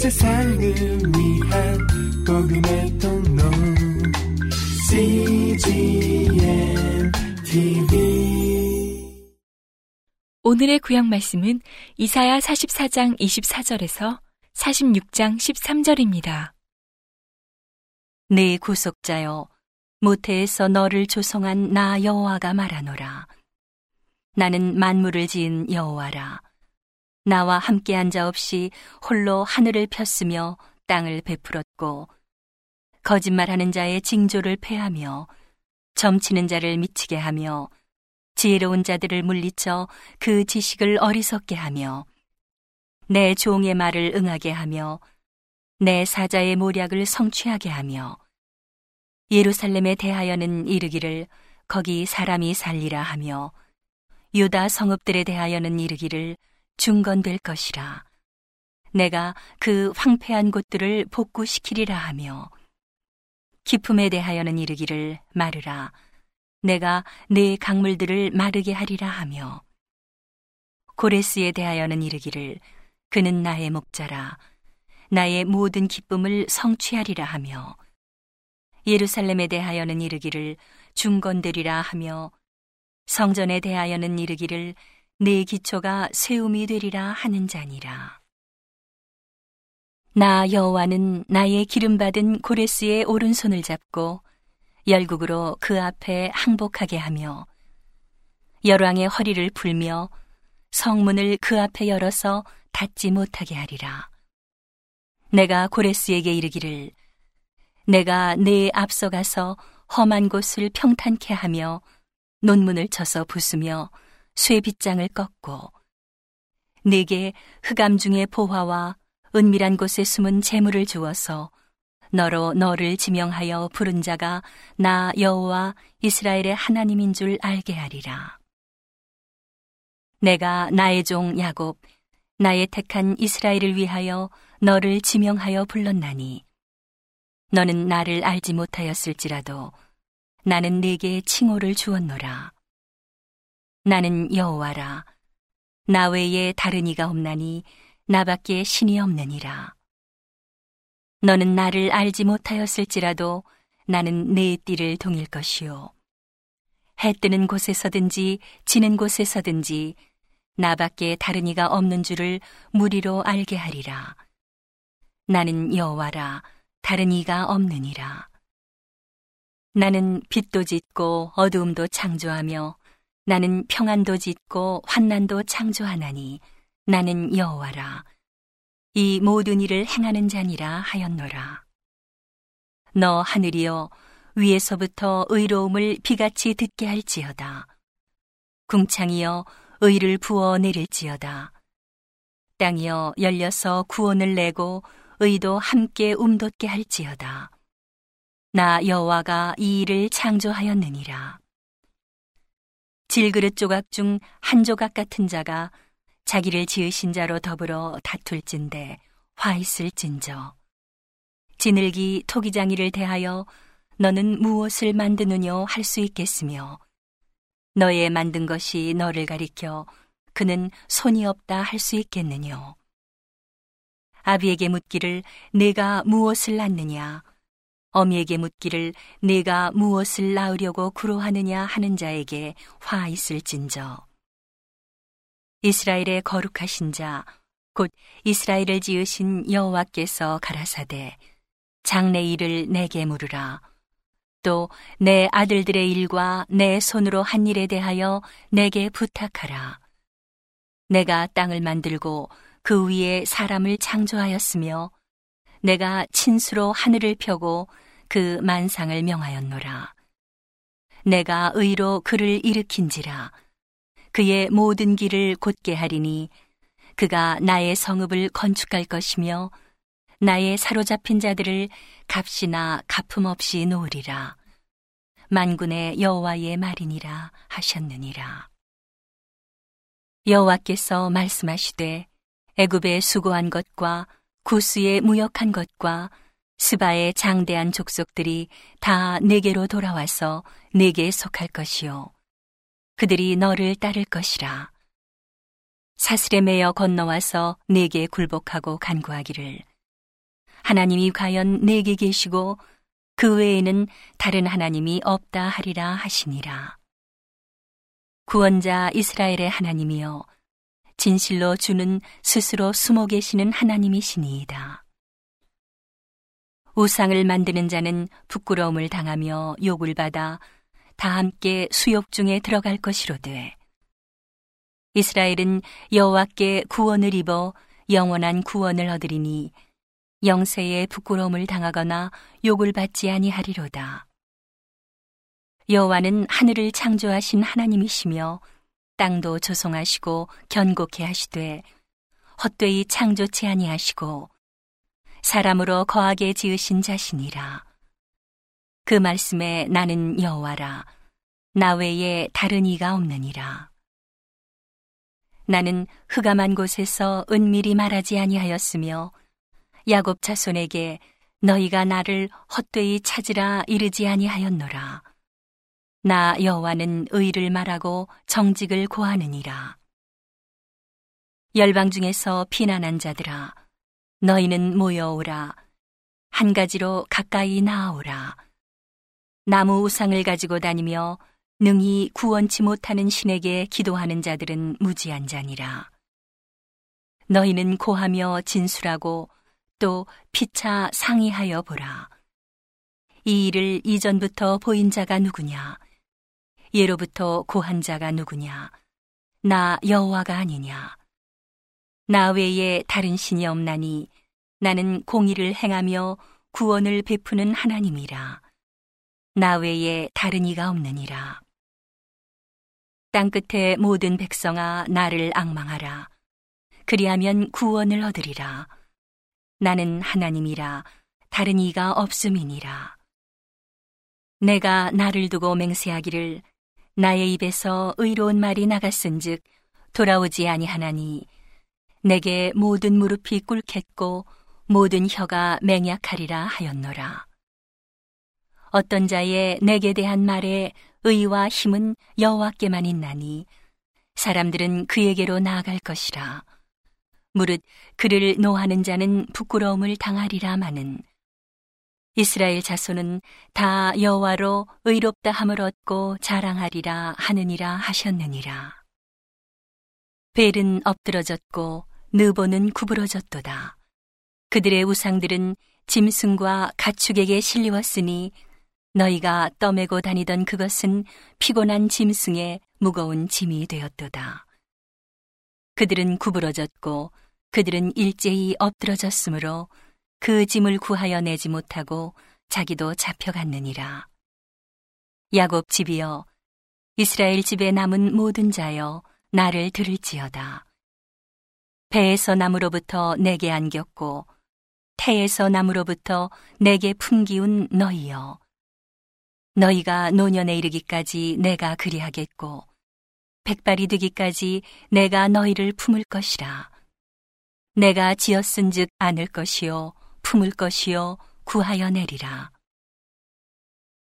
세상을 위한 복음의 통로. CGM TV 오늘의 구약 말씀은 이사야 44장 24절에서 46장 13절입니다. 내 구속자여 모태에서 너를 조성한 나 여호와가 말하노라. 나는 만물을 지은 여호와라 나와 함께 한자 없이 홀로 하늘을 폈으며 땅을 베풀었고 거짓말하는 자의 징조를 패하며 점치는 자를 미치게 하며 지혜로운 자들을 물리쳐 그 지식을 어리석게 하며 내 종의 말을 응하게 하며 내 사자의 모략을 성취하게 하며 예루살렘에 대하여는 이르기를 거기 사람이 살리라 하며 유다 성읍들에 대하여는 이르기를 중건될 것이라. 내가 그 황폐한 곳들을 복구시키리라 하며 기품에 대하여는 이르기를 마르라. 내가 내 강물들을 마르게 하리라 하며 고레스에 대하여는 이르기를 그는 나의 목자라. 나의 모든 기쁨을 성취하리라 하며 예루살렘에 대하여는 이르기를 중건되리라 하며 성전에 대하여는 이르기를 내 기초가 세움이 되리라 하는 자니라. 나 여호와는 나의 기름 받은 고레스의 오른손을 잡고 열국으로 그 앞에 항복하게 하며 열왕의 허리를 풀며 성문을 그 앞에 열어서 닫지 못하게 하리라. 내가 고레스에게 이르기를 내가 내 앞서가서 험한 곳을 평탄케 하며 논문을 쳐서 부수며 쇠빗장을 꺾고 내게 흑암 중의 보화와 은밀한 곳에 숨은 재물을 주어서 너로 너를 지명하여 부른 자가 나 여호와 이스라엘의 하나님인 줄 알게 하리라. 내가 나의 종 야곱 나의 택한 이스라엘을 위하여 너를 지명하여 불렀나니 너는 나를 알지 못하였을지라도 나는 네게 칭호를 주었노라. 나는 여호와라. 나 외에 다른 이가 없나니 나밖에 신이 없느니라. 너는 나를 알지 못하였을지라도 나는 내 띠를 동일 것이요. 해 뜨는 곳에서든지 지는 곳에서든지 나밖에 다른 이가 없는 줄을 무리로 알게 하리라. 나는 여호와라. 다른 이가 없느니라. 나는 빛도 짓고 어두움도 창조하며 나는 평안도 짓고 환난도 창조하나니 나는 여호와라. 이 모든 일을 행하는 자니라 하였노라. 너 하늘이여 위에서부터 의로움을 비같이 듣게 할지어다. 궁창이여 의를 부어 내릴지어다. 땅이여 열려서 구원을 내고 의도 함께 움돋게 할지어다. 나 여호와가 이 일을 창조하였느니라. 질그릇 조각 중 한 조각 같은 자가 자기를 지으신 자로 더불어 다툴진대 화 있을진저. 지늘기 토기장이를 대하여 너는 무엇을 만드느뇨 할 수 있겠으며 너의 만든 것이 너를 가리켜 그는 손이 없다 할 수 있겠느뇨. 아비에게 묻기를 내가 무엇을 낳느냐 어미에게 묻기를 내가 무엇을 낳으려고 구로하느냐 하는 자에게 화 있을진저. 이스라엘의 거룩하신 자 곧 이스라엘을 지으신 여호와께서 가라사대 장래 일을 내게 물으라. 또 내 아들들의 일과 내 손으로 한 일에 대하여 내게 부탁하라. 내가 땅을 만들고 그 위에 사람을 창조하였으며 내가 친수로 하늘을 펴고 그 만상을 명하였노라. 내가 의로 그를 일으킨지라. 그의 모든 길을 곧게 하리니 그가 나의 성읍을 건축할 것이며 나의 사로잡힌 자들을 값이나 갚음 없이 놓으리라. 만군의 여호와의 말이니라 하셨느니라. 여호와께서 말씀하시되 애굽에 수고한 것과 구스에 무역한 것과 스바의 장대한 족속들이 다 내게로 돌아와서 내게 속할 것이요. 그들이 너를 따를 것이라. 사슬에 매여 건너와서 내게 굴복하고 간구하기를. 하나님이 과연 내게 계시고 그 외에는 다른 하나님이 없다 하리라 하시니라. 구원자 이스라엘의 하나님이여 진실로 주는 스스로 숨어 계시는 하나님이시니이다. 우상을 만드는 자는 부끄러움을 당하며 욕을 받아 다 함께 수욕 중에 들어갈 것이로되 이스라엘은 여호와께 구원을 입어 영원한 구원을 얻으리니 영세에 부끄러움을 당하거나 욕을 받지 아니하리로다. 여호와는 하늘을 창조하신 하나님이시며 땅도 조성하시고 견고케 하시되 헛되이 창조치 아니하시고 사람으로 거하게 지으신 자신이라. 그 말씀에 나는 여호와라. 나 외에 다른 이가 없느니라. 나는 흑암한 곳에서 은밀히 말하지 아니하였으며 야곱 자손에게 너희가 나를 헛되이 찾으라 이르지 아니하였노라. 나 여호와는 의를 말하고 정직을 고하느니라. 열방 중에서 피난한 자들아 너희는 모여오라. 한 가지로 가까이 나아오라. 나무 우상을 가지고 다니며 능히 구원치 못하는 신에게 기도하는 자들은 무지한 자니라. 너희는 고하며 진술하고 또 피차 상의하여 보라. 이 일을 이전부터 보인 자가 누구냐 예로부터 고한 자가 누구냐 나 여호와가 아니냐 나 외에 다른 신이 없나니 나는 공의를 행하며 구원을 베푸는 하나님이라. 나 외에 다른 이가 없느니라. 땅끝의 모든 백성아 나를 악망하라. 그리하면 구원을 얻으리라. 나는 하나님이라 다른 이가 없음이니라. 내가 나를 두고 맹세하기를 나의 입에서 의로운 말이 나갔은즉 돌아오지 아니하나니 내게 모든 무릎이 꿇겠고 모든 혀가 맹약하리라 하였노라. 어떤 자의 내게 대한 말에 의와 힘은 여호와께만 있나니 사람들은 그에게로 나아갈 것이라. 무릇 그를 노하는 자는 부끄러움을 당하리라 마는 이스라엘 자손은 다 여호와로 의롭다 함을 얻고 자랑하리라 하느니라 하셨느니라. 벨은 엎드러졌고 느보는 구부러졌도다. 그들의 우상들은 짐승과 가축에게 실리웠으니 너희가 떠매고 다니던 그것은 피곤한 짐승의 무거운 짐이 되었도다. 그들은 구부러졌고 그들은 일제히 엎드러졌으므로 그 짐을 구하여 내지 못하고 자기도 잡혀갔느니라. 야곱 집이여 이스라엘 집에 남은 모든 자여 나를 들을지어다. 배에서 나무로부터 내게 안겼고 태에서 나무로부터 내게 품기운 너희여 너희가 노년에 이르기까지 내가 그리하겠고 백발이 되기까지 내가 너희를 품을 것이라 내가 지었은즉 안을 것이요 품을 것이요 구하여 내리라.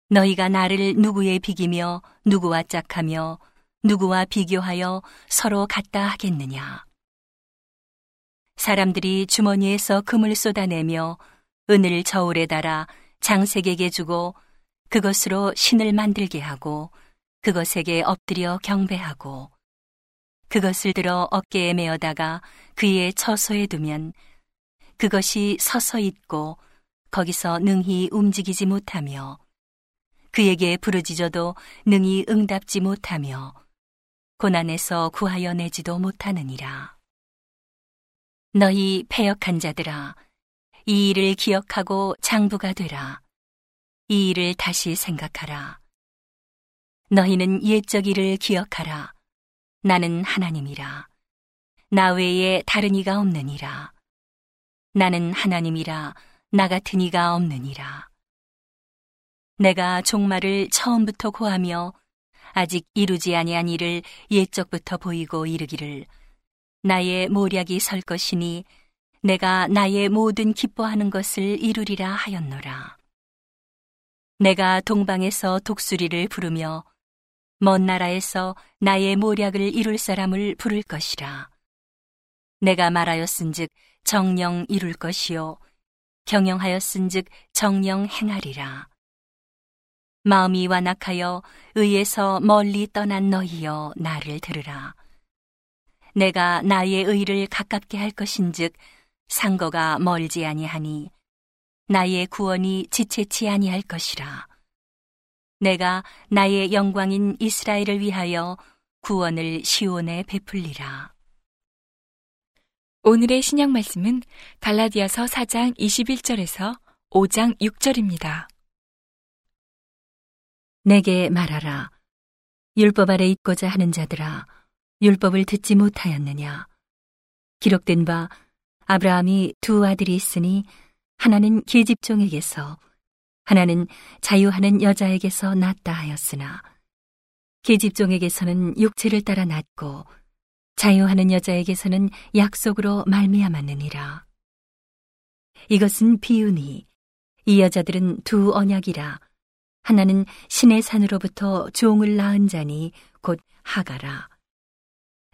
너희가 나를 누구에 비기며 누구와 짝하며 누구와 비교하여 서로 같다 하겠느냐? 사람들이 주머니에서 금을 쏟아내며 은을 저울에 달아 장색에게 주고 그것으로 신을 만들게 하고 그것에게 엎드려 경배하고 그것을 들어 어깨에 메어다가 그의 처소에 두면 그것이 서서 있고 거기서 능히 움직이지 못하며 그에게 부르짖어도 능히 응답지 못하며 고난에서 구하여 내지도 못하느니라. 너희 패역한 자들아, 이 일을 기억하고 장부가 되라. 이 일을 다시 생각하라. 너희는 옛적 일을 기억하라. 나는 하나님이라. 나 외에 다른 이가 없느니라. 나는 하나님이라. 나 같은 이가 없느니라. 내가 종말을 처음부터 고하며 아직 이루지 아니한 일을 옛적부터 보이고 이르기를 나의 모략이 설 것이니 내가 나의 모든 기뻐하는 것을 이루리라 하였노라. 내가 동방에서 독수리를 부르며 먼 나라에서 나의 모략을 이룰 사람을 부를 것이라. 내가 말하였은즉 정령 이룰 것이요 경영하였은즉 정령 행하리라. 마음이 완악하여 의에서 멀리 떠난 너희여 나를 들으라. 내가 나의 의를 가깝게 할 것인즉 상거가 멀지 아니하니 나의 구원이 지체치 아니할 것이라. 내가 나의 영광인 이스라엘을 위하여 구원을 시온에 베풀리라. 오늘의 신약 말씀은 갈라디아서 4장 21절에서 5장 6절입니다. 내게 말하라. 율법 아래 있고자 하는 자들아, 율법을 듣지 못하였느냐? 기록된 바 아브라함이 두 아들이 있으니 하나는 계집종에게서 하나는 자유하는 여자에게서 낳다 하였으나 계집종에게서는 육체를 따라 낳고 자유하는 여자에게서는 약속으로 말미암았느니라. 이것은 비유니 이 여자들은 두 언약이라 하나는 신의 산으로부터 종을 낳은 자니 곧 하가라.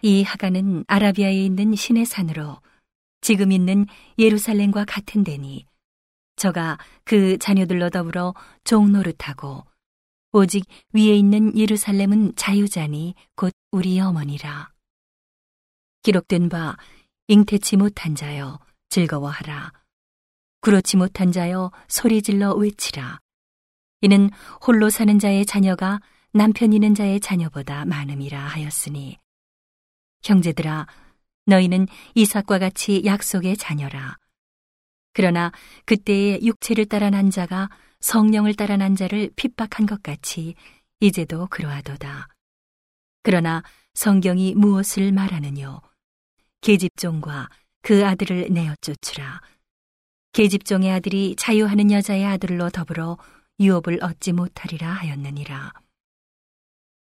이 하가는 아라비아에 있는 신의 산으로 지금 있는 예루살렘과 같은 데니 저가 그 자녀들로 더불어 종노릇하고 오직 위에 있는 예루살렘은 자유자니 곧 우리 어머니라. 기록된 바 잉태치 못한 자여 즐거워하라. 그렇지 못한 자여 소리질러 외치라. 이는 홀로 사는 자의 자녀가 남편 있는 자의 자녀보다 많음이라 하였으니 형제들아 너희는 이삭과 같이 약속의 자녀라. 그러나 그때의 육체를 따라 난 자가 성령을 따라 난 자를 핍박한 것 같이 이제도 그러하도다. 그러나 성경이 무엇을 말하느뇨? 계집종과 그 아들을 내어 쫓으라. 계집종의 아들이 자유하는 여자의 아들로 더불어 유업을 얻지 못하리라 하였느니라.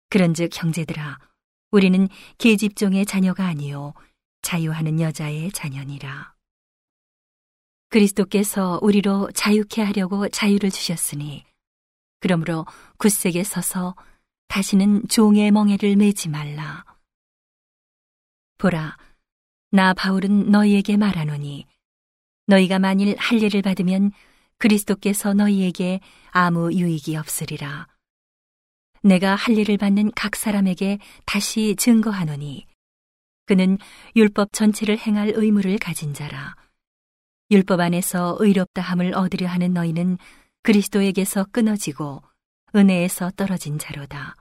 그런즉 형제들아, 우리는 계집종의 자녀가 아니요 자유하는 여자의 자녀니라. 그리스도께서 우리로 자유케 하려고 자유를 주셨으니 그러므로 굳세게 서서 다시는 종의 멍에를 매지 말라. 보라, 나 바울은 너희에게 말하노니 너희가 만일 할례를 받으면 그리스도께서 너희에게 아무 유익이 없으리라. 내가 할례를 받는 각 사람에게 다시 증거하노니 그는 율법 전체를 행할 의무를 가진 자라. 율법 안에서 의롭다 함을 얻으려 하는 너희는 그리스도에게서 끊어지고 은혜에서 떨어진 자로다.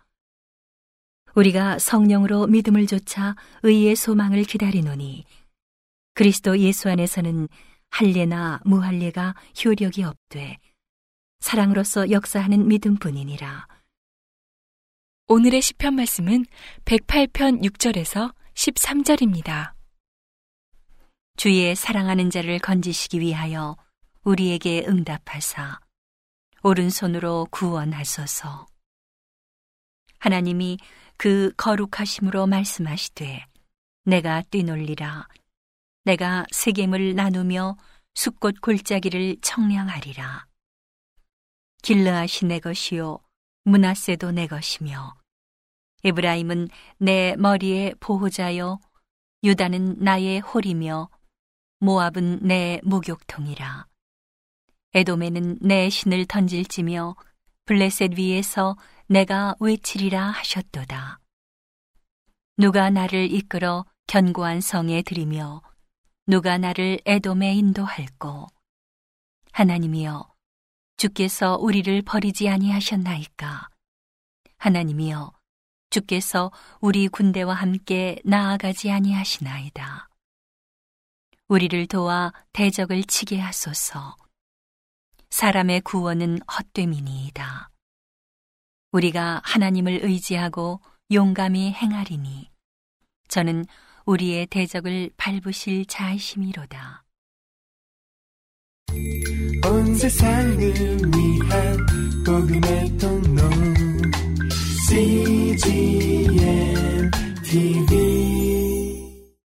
우리가 성령으로 믿음을 조차 의의 소망을 기다리노니 그리스도 예수 안에서는 할례나 무할례가 효력이 없되 사랑으로서 역사하는 믿음뿐이니라. 오늘의 시편 말씀은 108편 6절에서 13절입니다. 주의 사랑하는 자를 건지시기 위하여 우리에게 응답하사 오른손으로 구원하소서. 하나님이 그 거룩하심으로 말씀하시되 내가 뛰놀리라 내가 세겜을 나누며 숫꽃 골짜기를 청량하리라. 길르앗이 내 것이요 문하세도 내 것이며 에브라임은 내 머리의 보호자여 유다는 나의 홀이며 모압은 내 목욕통이라. 에돔에는 내 신을 던질지며 블레셋 위에서 내가 외치리라 하셨도다. 누가 나를 이끌어 견고한 성에 들이며 누가 나를 에돔에 인도할꼬. 하나님이여, 주께서 우리를 버리지 아니하셨나이까. 하나님이여, 주께서 우리 군대와 함께 나아가지 아니하시나이다. 우리를 도와 대적을 치게 하소서. 사람의 구원은 헛됨이니이다. 우리가 하나님을 의지하고 용감히 행하리니 저는 우리의 대적을 밟으실 자이심이로다. 온 세상을 위한 복음의 통로 CGM TV